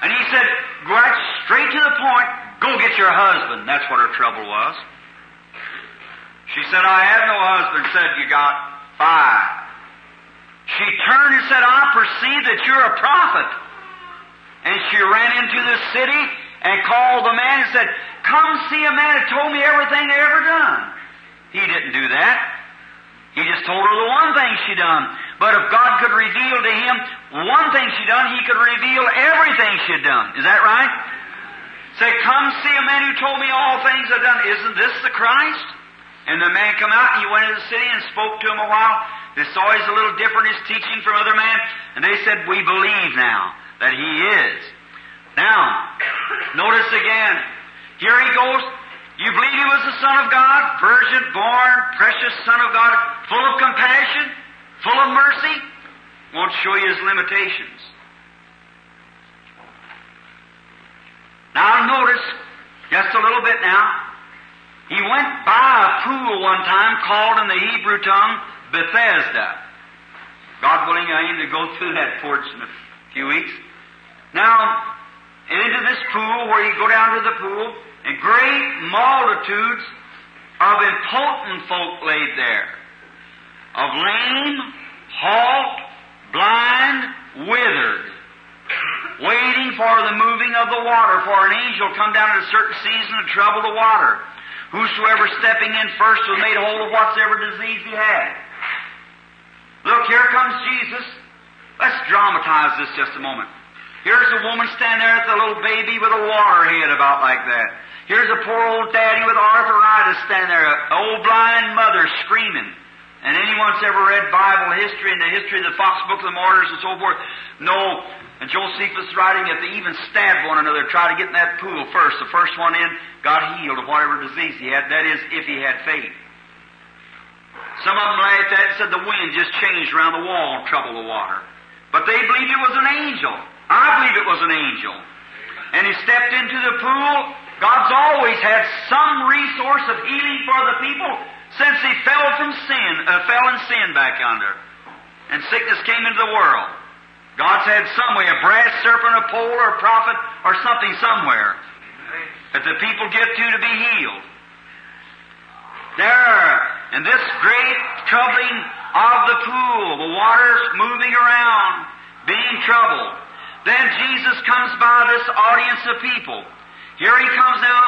And he said, Go right straight to the point, go get your husband. That's what her trouble was. She said, I have no husband. Said, you got five. She turned and said, I perceive that you're a prophet. And she ran into the city and called the man and said, Come see a man that told me everything I ever done. He didn't do that. He just told her the one thing she done. But if God could reveal to him one thing she done, he could reveal everything she'd done. Is that right? Say, come see a man who told me all things I've done. Isn't this the Christ? And the man come out and he went into the city and spoke to him a while. They saw he's a little different, his teaching from other men. And they said, we believe now that he is. Now, notice again, here he goes. You believe he was the Son of God, virgin born, precious Son of God, full of compassion, full of mercy? Won't show you his limitations. Now notice, just a little bit now, he went by a pool one time called in the Hebrew tongue Bethesda. God willing, I aim to go through that porch in a few weeks. Now, and into this pool where you go down to the pool, and great multitudes of impotent folk laid there, of lame, halt, blind, withered, waiting for the moving of the water, for an angel come down at a certain season to trouble the water. Whosoever stepping in first was made whole of whatsoever disease he had. Look, here comes Jesus. Let's dramatize this just a moment. Here's a woman standing there with a little baby with a water head about like that. Here's a poor old daddy with arthritis standing there, an old blind mother screaming. And anyone's ever read Bible history and the history of the Fox Book of the Martyrs and so forth, know, and Josephus writing that they even stabbed one another, try to get in that pool first. The first one in got healed of whatever disease he had. That is, if he had faith. Some of them laughed at it and said the wind just changed around the wall and troubled the water. But they believed it was an angel. I believe it was an angel. And he stepped into the pool. God's always had some resource of healing for the people since he fell from sin, uh, fell in sin back under. And sickness came into the world. God's had some way, a brass serpent, a pole, or a prophet, or something somewhere that the people get to to be healed. There, in this great troubling of the pool, the waters moving around, being troubled. Then Jesus comes by this audience of people. Here he comes now,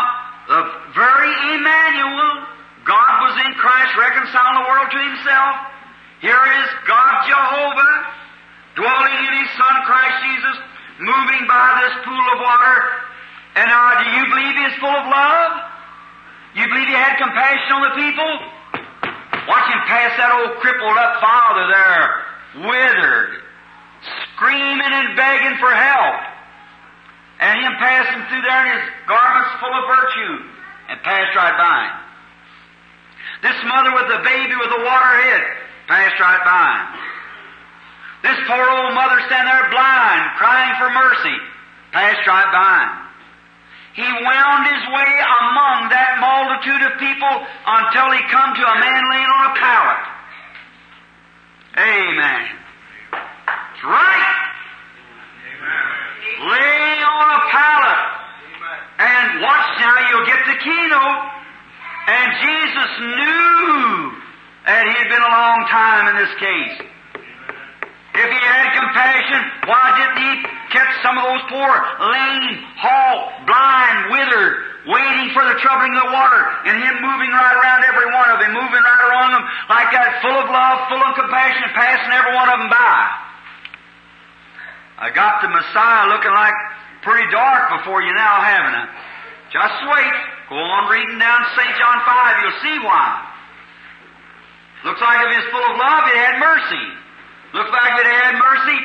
the very Emmanuel. God was in Christ reconciling the world to himself. Here is God Jehovah dwelling in his Son Christ Jesus, moving by this pool of water. And now, do you believe he is full of love? You believe he had compassion on the people? Watch him pass that old crippled up father there, withered, screaming and begging for help. And him passing through there in his garments full of virtue and passed right by him. This mother with the baby with the water head passed right by him. This poor old mother standing there blind, crying for mercy, passed right by him. He wound his way among that multitude of people until he come to a man laying on a pallet. Amen. That's right. Laying on a pallet. And watch now, you'll get the keynote. And Jesus knew that he had been a long time in this case. If he had compassion, why didn't he catch some of those poor, lame, halt, blind, withered, waiting for the troubling of the water, and him moving right around every one of them, moving right around them like that, full of love, full of compassion, passing every one of them by. I got the Messiah looking like pretty dark before you now, haven't I? Just wait. Go on reading down St. John 5, you'll see why. Looks like if he's full of love, he had mercy. Looks like if he had mercy,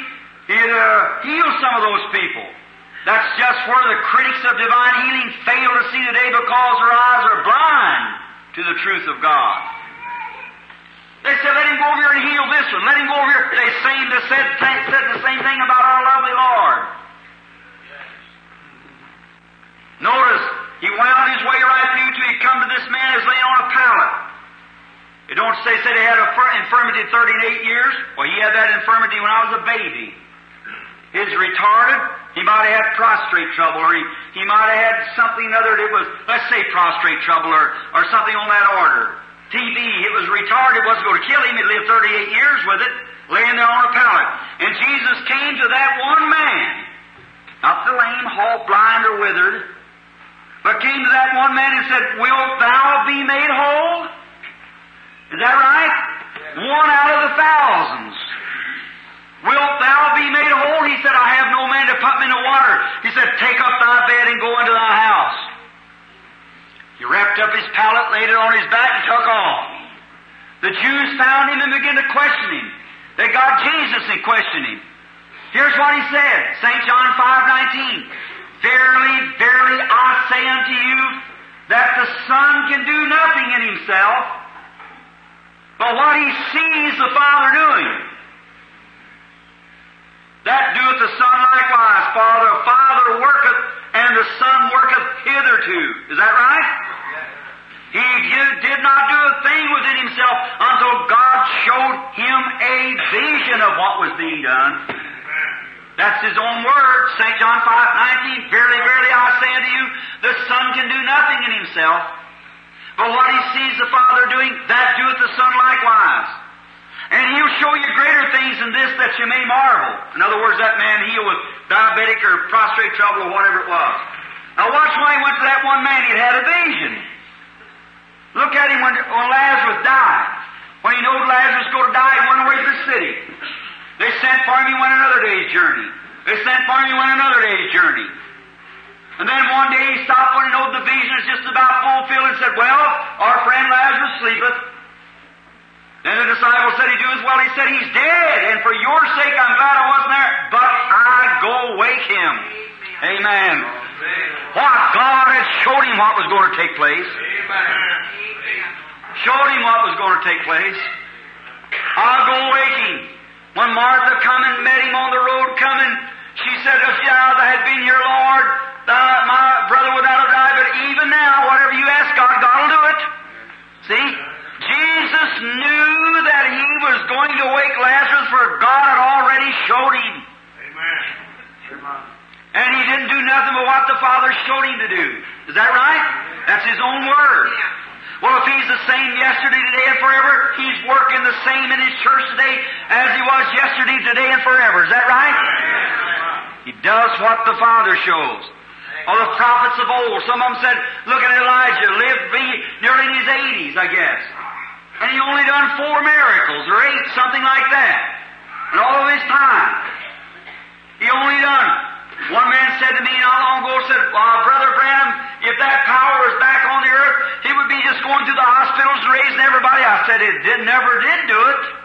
he'd uh, heal some of those people. That's just where the critics of divine healing fail to see today because their eyes are blind to the truth of God. They said, let him go over here and heal this one. Let him go over here. They same, they said, said the same thing about our lovely Lord. Notice, he wound his way right through till he come to this man who's laying on a pallet. It don't say, said he had a infirmity 38 years. Well, he had that infirmity when I was a baby. He's retarded, he might have had prostrate trouble, or he, he might have had something other that was, let's say prostrate trouble, or, or something on that order. TB, it was retarded, it wasn't going to kill him, he lived 38 years with it, laying there on a pallet. And Jesus came to that one man, not the lame, halt, blind, or withered, but came to that one man and said, Wilt thou be made whole? Is that right? One out of the thousands. Wilt thou be made whole? He said, I have no man to put me in the water. He said, Take up thy bed and go into thy house. He wrapped up his pallet, laid it on his back, and took off. The Jews found him and began to question him. They got Jesus and questioned him. Here's what he said, St. John 5:19. Verily, verily, I say unto you that the Son can do nothing in himself, but what he sees the Father doing. That doeth the Son likewise, for the Father worketh, and the Son worketh hitherto. Is that right? He did not do a thing within himself until God showed him a vision of what was being done. That's his own word, St. John 5, 19. Verily, verily, I say unto you, the Son can do nothing in himself, but what he sees the Father doing, that doeth the Son likewise. And he'll show you greater things than this that you may marvel. In other words, that man healed with diabetic or prostrate trouble or whatever it was. Now watch when he went to that one man, he'd had a vision. Look at him when, when Lazarus died. When he knew Lazarus was going to die, he went away to the city. They sent for him, he went another day's journey. They sent for him, he went another day's journey. And then one day he stopped when he knew the vision was just about fulfilled and said, Well, our friend Lazarus sleepeth. Then the disciple said, He do as well. He said, He's dead, and for your sake I'm glad I wasn't there, but I go wake him. Amen. What? God had showed him what was going to take place. Showed him what was going to take place. I'll go wake him. When Martha come and met him on the road coming, she said, If thou had been here, Lord, thou, my brother would not have died, but even now, whatever you ask God, God will do it. See? Jesus knew that he was going to wake Lazarus, for God had already showed him. Amen. And he didn't do nothing but what the Father showed him to do. Is that right? That's his own word. Well, if he's the same yesterday, today, and forever, he's working the same in his church today as he was yesterday, today, and forever. Is that right? He does what the Father shows. All the prophets of old, some of them said, look at Elijah, lived be nearly in his 80s, I guess. And he only done four miracles, or eight, something like that. And all of his time. He only done. One man said to me not long ago, said, Brother Branham, if that power was back on the earth, he would be just going to the hospitals and raising everybody. I said, it did, never did do it.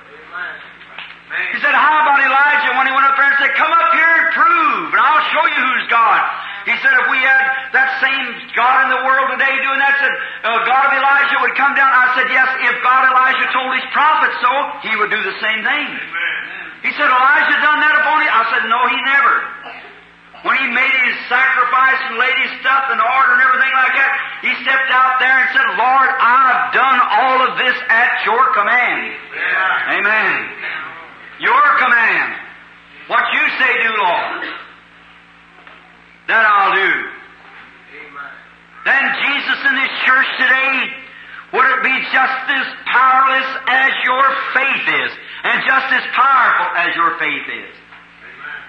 He said, how about Elijah when he went up there and said, come up here and prove, and I'll show you who's God. He said, if we had that same God in the world today doing that, said, uh, God of Elijah would come down. I said, yes, if God Elijah told his prophets so, he would do the same thing. He said, Elijah done that upon him? I said, no, he never. When he made his sacrifice and laid his stuff in order and everything like that, he stepped out there and said, Lord, I've done all of this at your command. Amen. Your command. What you say do, Lord. That I'll do. Then Jesus in His church today, would it be just as powerless as your faith is, and just as powerful as your faith is.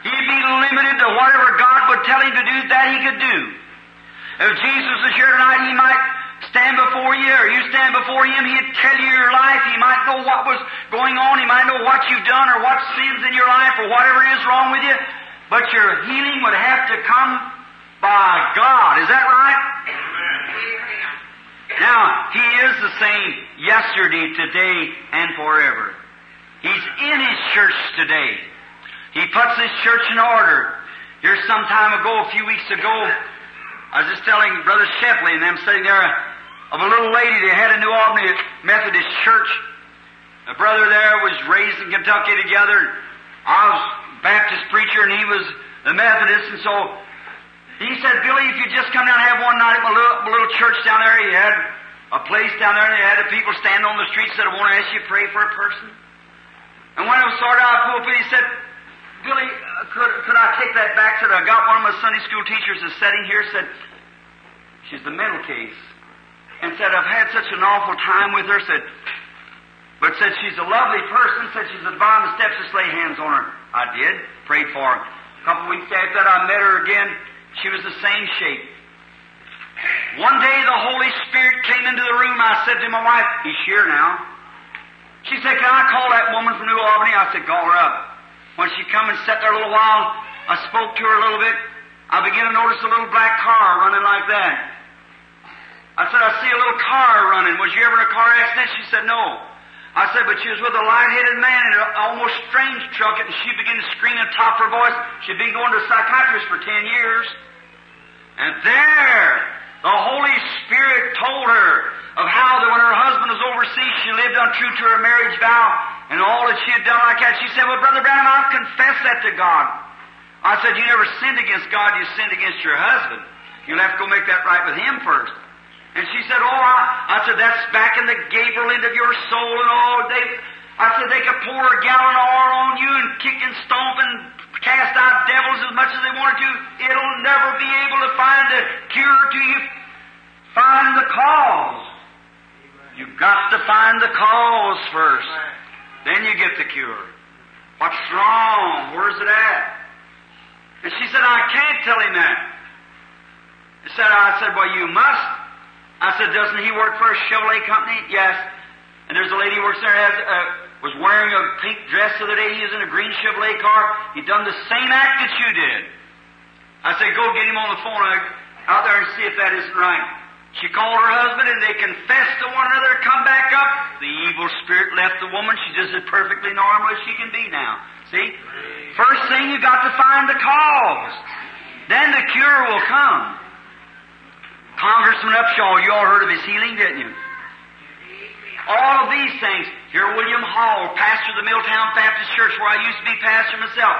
He'd be limited to whatever God would tell him to do, that he could do. If Jesus was here tonight, he might stand before you, or you stand before him, he'd tell you your life. He might know what was going on. He might know what you've done or what sins in your life or whatever is wrong with you. But your healing would have to come by God. Is that right? Now, He is the same yesterday, today, and forever. He's in His church today. He puts His church in order. Here's some time ago, a few weeks ago, I was just telling Brother Shepley and them sitting there of a little lady they had in New Albany Methodist Church. A brother there was raised in Kentucky together. I was Baptist preacher and he was the Methodist, and so he said, Billy, if you just come down and have one night at my little, my little church down there, he had a place down there, and they had the people stand on the street said, I want to ask you to pray for a person. And when I was started out of pulpit, he said, Billy, uh, could, could I take that back? Said, I got one of my Sunday school teachers is sitting here, said, she's the mental case. And said, I've had such an awful time with her, said, but said she's a lovely person, said she's advanced the steps to lay hands on her. I did, prayed for her. A couple weeks after that, I met her again. She was the same shape. One day the Holy Spirit came into the room. I said to my wife, He's here now. She said, Can I call that woman from New Albany? I said, Call her up. When she come and sat there a little while, I spoke to her a little bit. I began to notice a little black car running like that. I said, I see a little car running. Was you ever in a car accident? She said, No. I said, but she was with a light-headed man in an almost strange truck, and she began to scream at the top of her voice. She'd been going to a psychiatrist for ten years. And there, the Holy Spirit told her of how that when her husband was overseas, she lived untrue to her marriage vow and all that she had done like that. She said, Well, Brother Branham, I'll confess that to God. I said, You never sinned against God, you sinned against your husband. You'll have to go make that right with him first. And she said, Oh, I, I said, that's back in the Gabriel end of your soul and all. They, I said, they could pour a gallon of oil on you and kick and stomp and cast out devils as much as they wanted to. It'll never be able to find a cure till you find the cause. You've got to find the cause first. Then you get the cure. What's wrong? Where's it at? And she said, I can't tell him that. He said, I said, well, you must. I said, doesn't he work for a Chevrolet company? Yes. And there's a lady who works there has, uh, was wearing a pink dress the other day. He was in a green Chevrolet car. He'd done the same act that you did. I said, go get him on the phone out there and see if that isn't right. She called her husband and they confessed to one another, come back up. The evil spirit left the woman. She's just as perfectly normal as she can be now. See? First thing you got to find the cause. Then the cure will come. Congressman Upshaw, you all heard of his healing, didn't you? All of these things. Here, William Hall, pastor of the Milltown Baptist Church, where I used to be pastor myself.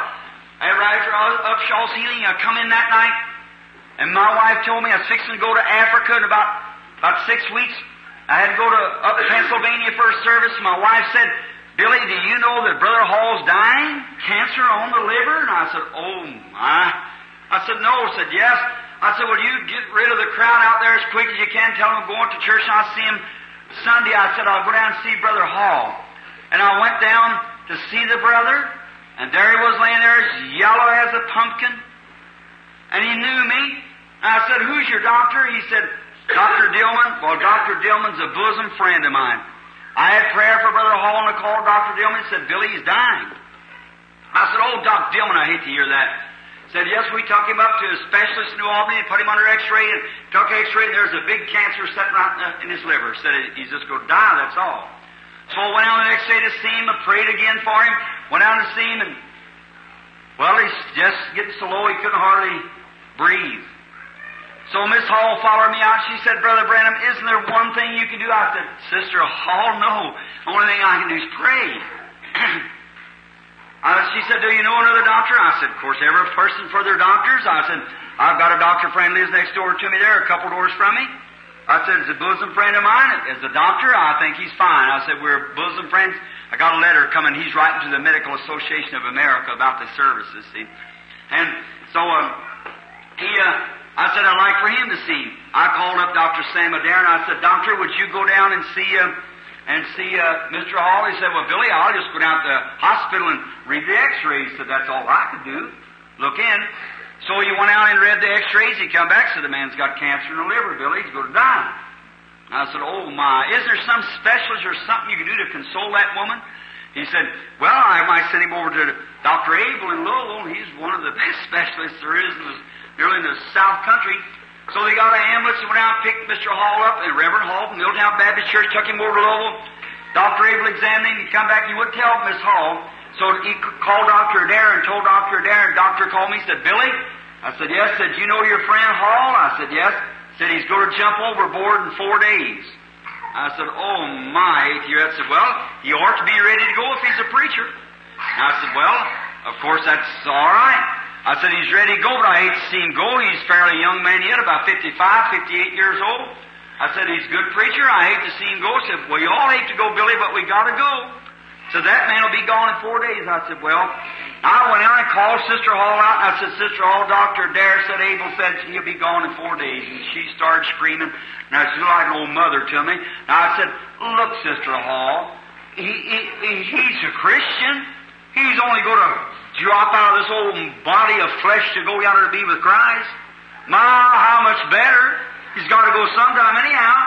After Upshaw's healing, I come in that night, and my wife told me I was fixing to go to Africa in about about six weeks. I had to go to up Pennsylvania for a service. My wife said, "Billy, do you know that Brother Hall's dying? Cancer on the liver?" And I said, "Oh my!" I said, "No." I Said, "Yes." I said, Well, you get rid of the crowd out there as quick as you can. Tell them I'm going to church and I'll see him Sunday. I said, I'll go down and see Brother Hall. And I went down to see the brother, and there he was laying there as yellow as a pumpkin. And he knew me. And I said, Who's your doctor? He said, Dr. Dillman. Well, Dr. Dillman's a bosom friend of mine. I had prayer for Brother Hall, and I called Dr. Dillman and said, Billy, he's dying. I said, Oh, Dr. Dillman, I hate to hear that. Said, yes, we took him up to a specialist in New Albany and put him under x-ray and took x-ray and there's a big cancer sitting right in his liver. Said he's just going to die, that's all. So I went out the next day to see him, I prayed again for him, went out to see him and, well, he's just getting so low he couldn't hardly breathe. So Miss Hall followed me out. She said, Brother Branham, isn't there one thing you can do? I said, Sister Hall, no. The only thing I can do is pray. Uh, she said, Do you know another doctor? I said, Of course, every person for their doctors. I said, I've got a doctor friend lives next door to me there, a couple doors from me. I said, It's a bosom friend of mine. As a doctor, I think he's fine. I said, We're bosom friends. I got a letter coming. He's writing to the Medical Association of America about the services, see. And so, um, he, uh, I said, I'd like for him to see him. I called up Dr. Sam Adair and I said, Doctor, would you go down and see, uh, and see uh, Mr. Hall. He said, Well, Billy, I'll just go down to the hospital and read the x-rays. He said, That's all I could do. Look in. So he went out and read the x-rays. He come back, said, The man's got cancer in the liver, Billy. He's going to die. I said, Oh, my. Is there some specialist or something you can do to console that woman? He said, Well, I might send him over to Dr. Abel in Louisville. He's one of the best specialists there is in the, nearly in the South Country. So they got an ambulance and went out and picked Mr. Hall up, and Reverend Hall from Milltown Baptist Church took him over to Louisville. Dr. Abel examined him, he come back, and he wouldn't tell Miss Hall. So he called Dr. Adair and told Dr. Adair, and Doctor called me, said, Billy? I said, yes. Said, you know your friend Hall? I said, yes. Said, he's going to jump overboard in four days. I said, oh my, year. I said, well, he ought to be ready to go if he's a preacher. And I said, well, of course that's all right. I said, he's ready to go, but I hate to see him go. He's fairly young man yet, about 55, 58 years old. I said, he's a good preacher. I hate to see him go. I said, well, you all hate to go, Billy, but we got to go. So that man will be gone in four days. I said, well, I went out and called Sister Hall out, and I said, Sister Hall, Dr. Adair said Abel said he'll be gone in four days. And she started screaming. Now, she's like an old mother to me. Now, I said, look, Sister Hall, he, he, he's a Christian. He's only going to drop out of this old body of flesh to go yonder to be with Christ. My, how much better. He's got to go sometime anyhow.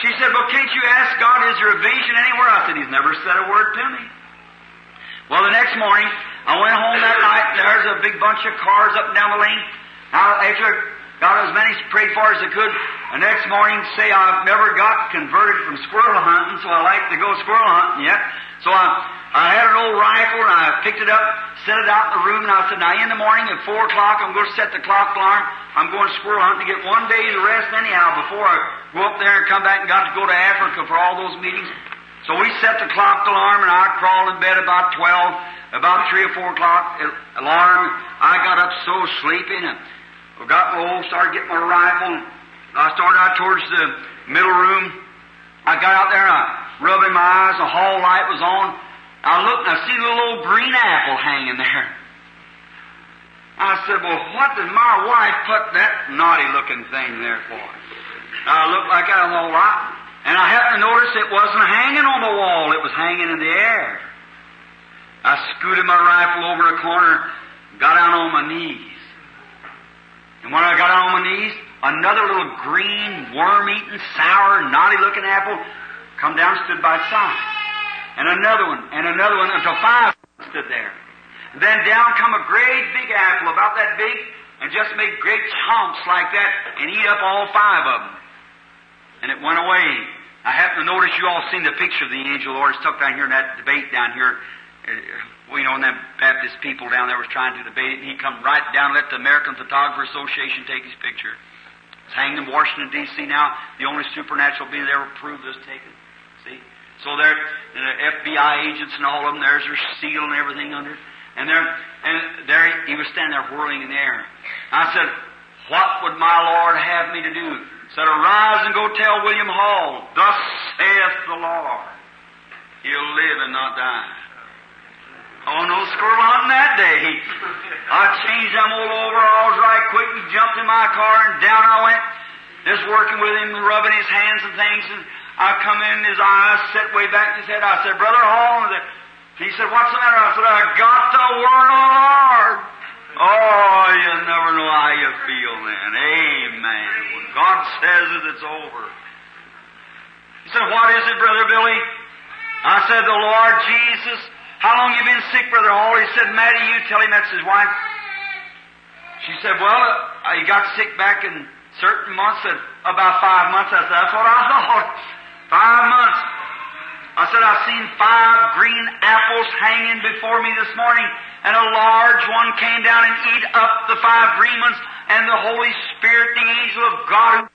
She said, Well, can't you ask God, is there a vision anywhere? I said, He's never said a word to me. Well, the next morning, I went home that night, there's a big bunch of cars up and down the lane. Now, after got as many prayed for as I could, the next morning, say I've never got converted from squirrel hunting, so I like to go squirrel hunting yet. So I, I had an old rifle and I picked it up, set it out in the room, and I said, now in the morning at four o'clock, I'm going to set the clock alarm. I'm going squirrel hunting to get one day's rest anyhow before I go up there and come back and got to go to Africa for all those meetings. So we set the clock alarm and I crawled in bed about twelve, about three or four o'clock alarm. I got up so sleepy and I got my old, started getting my rifle. I started out towards the middle room. I got out there and I rubbing my eyes, the hall light was on. I looked and I see a little old green apple hanging there. I said, Well, what did my wife put that naughty looking thing there for? I looked like that a whole lot. And I happened to notice it wasn't hanging on the wall, it was hanging in the air. I scooted my rifle over a corner, got down on my knees. And when I got down on my knees, another little green, worm-eaten, sour, naughty-looking apple come down and stood by the side. And another one, and another one, until five stood there. Then down come a great big apple, about that big, and just made great chomps like that, and eat up all five of them. And it went away. I happen to notice you all seen the picture of the angel Lord. It's tucked down here in that debate down here. Uh, you know, and that Baptist people down there was trying to debate it, and he come right down and let the American Photographer Association take his picture. It's hanging in Washington, D.C. now. The only supernatural being that ever proved this taken. So there, the FBI agents and all of them, there's their seal and everything under. And there, and there he was standing there whirling in the air. I said, What would my Lord have me to do? He said, Arise and go tell William Hall, Thus saith the Lord. He'll live and not die. Oh, no squirrel hunting that day. I changed them all overalls right quick and jumped in my car and down I went, just working with him, rubbing his hands and things. And I come in, his eyes set way back in his head. I said, Brother Hall, he said, What's the matter? I said, I got the word of the Lord. Oh, you never know how you feel then. Amen. When God says it, it's over. He said, What is it, Brother Billy? I said, The Lord Jesus. How long you been sick, Brother Hall? He said, Maddie, you tell him that's his wife. She said, Well, he got sick back in certain months, and about five months. I said, That's what I thought. Five months. I said, I've seen five green apples hanging before me this morning, and a large one came down and eat up the five green ones, and the Holy Spirit, the angel of God,